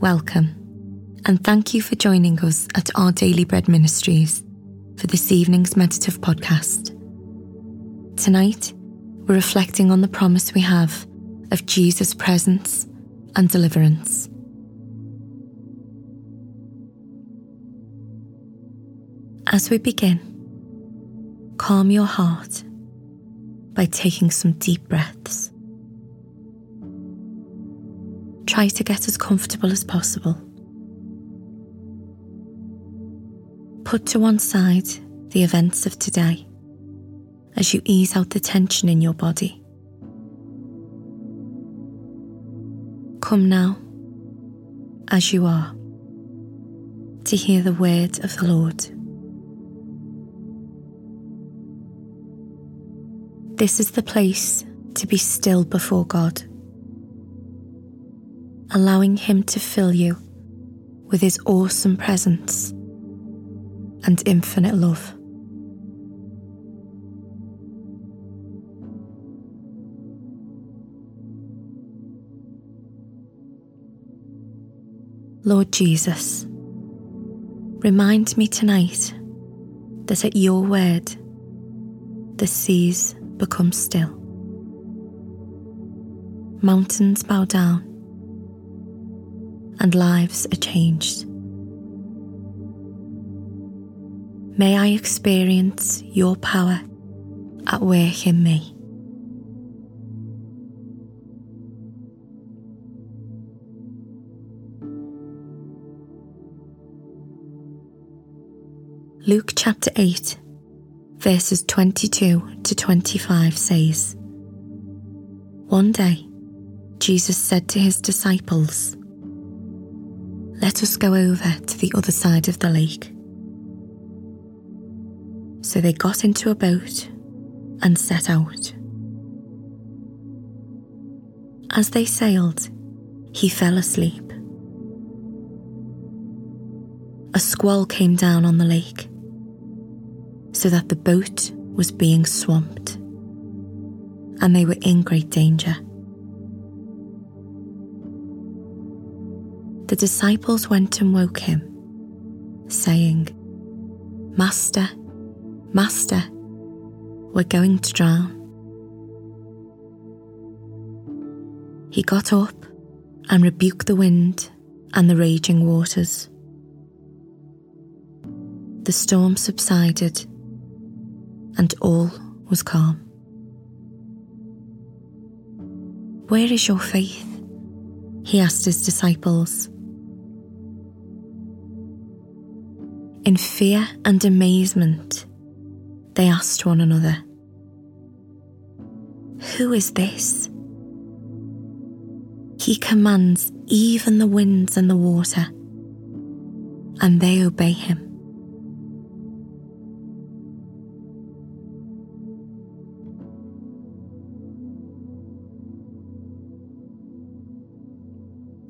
Welcome, and thank you for joining us at our Daily Bread Ministries for this evening's meditative podcast. Tonight, we're reflecting on the promise we have of Jesus' presence and deliverance. As we begin, calm your heart by taking some deep breaths. Try to get as comfortable as possible. Put to one side the events of today as you ease out the tension in your body. Come now, as you are, to hear the word of the Lord. This is the place to be still before God, allowing Him to fill you with His awesome presence and infinite love. Lord Jesus, remind me tonight that at your word the seas become still. Mountains bow down and lives are changed. May I experience your power at work in me. Luke chapter 8, verses 22 to 25 says One day, Jesus said to his disciples, Let us go over to the other side of the lake. So they got into a boat and set out. As they sailed, he fell asleep. A squall came down on the lake so that the boat was being swamped and they were in great danger. The disciples went and woke him, saying, Master, Master, we're going to drown. He got up and rebuked the wind and the raging waters. The storm subsided and all was calm. Where is your faith? He asked his disciples. In fear and amazement, they asked one another, Who is this? He commands even the winds and the water, and they obey him.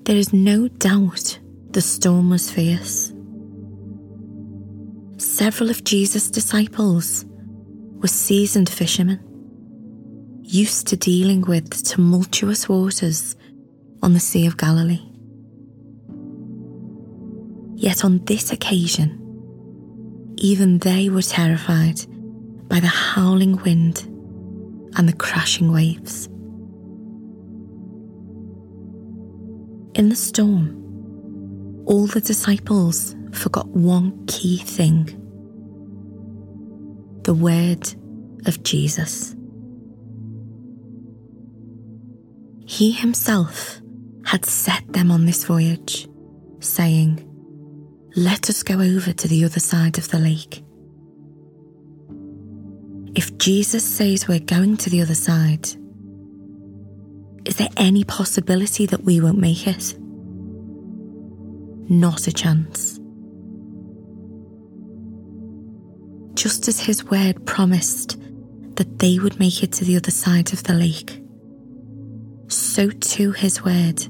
There is no doubt the storm was fierce. Several of Jesus' disciples were seasoned fishermen, used to dealing with tumultuous waters on the Sea of Galilee. Yet on this occasion, even they were terrified by the howling wind and the crashing waves. In the storm, all the disciples forgot one key thing the word of Jesus. He himself had set them on this voyage, saying, Let us go over to the other side of the lake. If Jesus says we're going to the other side, is there any possibility that we won't make it? Not a chance. Just as his word promised that they would make it to the other side of the lake, so too his word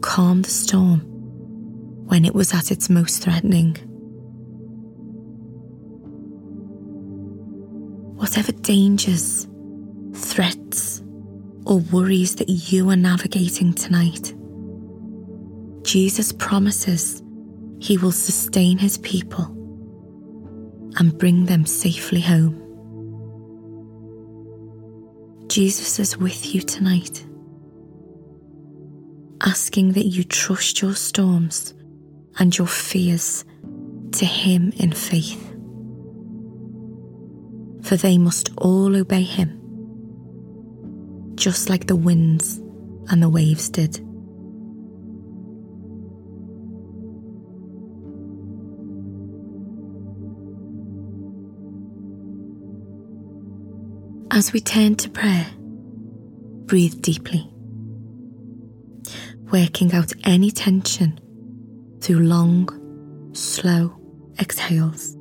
calmed the storm when it was at its most threatening. Whatever dangers, threats, or worries that you are navigating tonight, Jesus promises he will sustain his people and bring them safely home. Jesus is with you tonight, asking that you trust your storms and your fears to Him in faith. For they must all obey Him, just like the winds and the waves did. As we turn to prayer, breathe deeply, working out any tension through long, slow exhales.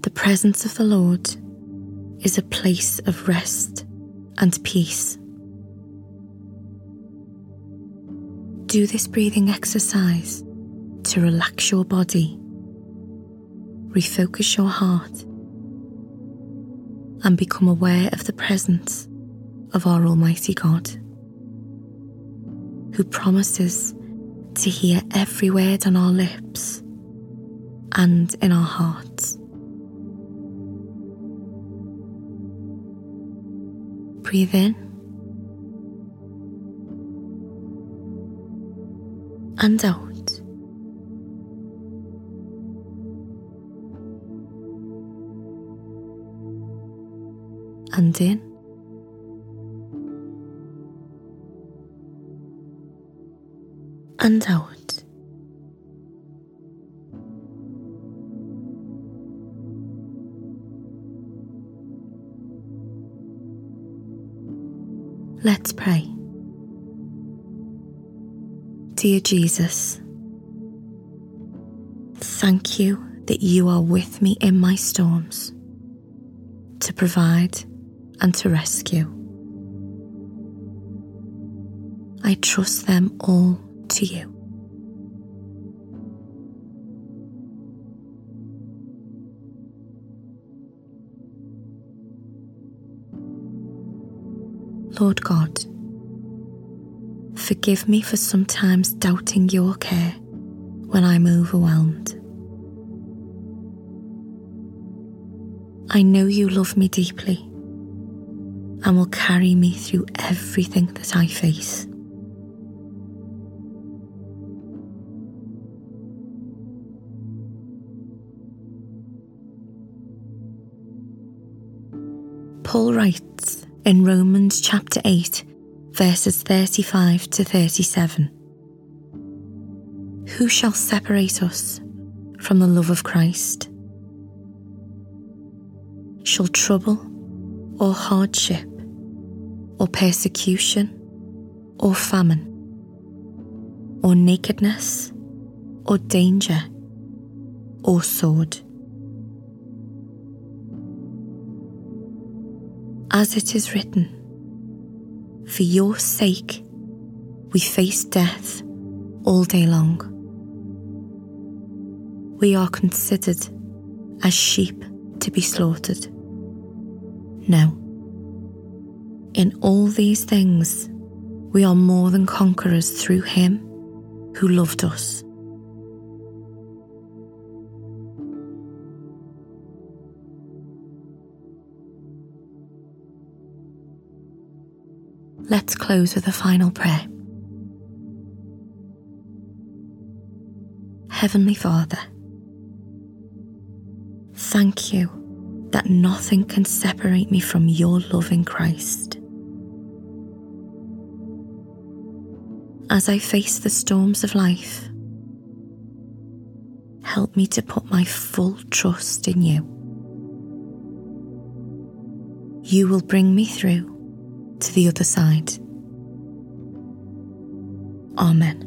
The presence of the Lord is a place of rest and peace. Do this breathing exercise to relax your body, refocus your heart, and become aware of the presence of our Almighty God, who promises to hear every word on our lips and in our hearts. Breathe in and out. And out. Let's pray. Dear Jesus, thank you that you are with me in my storms to provide and to rescue. I trust them all to you. Lord God, forgive me for sometimes doubting your care when I'm overwhelmed. I know you love me deeply and will carry me through everything that I face. Paul writes in Romans chapter 8, verses 35 to 37 Who shall separate us from the love of Christ? Shall trouble or hardship or persecution, or famine, or nakedness, or danger, or sword. As it is written, For your sake we face death all day long. We are considered as sheep to be slaughtered. No. In all these things, we are more than conquerors through Him who loved us. Let's close with a final prayer. Heavenly Father, thank you that nothing can separate me from your love in Christ. As I face the storms of life. Help me to put my full trust in you. You will bring me through to the other side. Amen.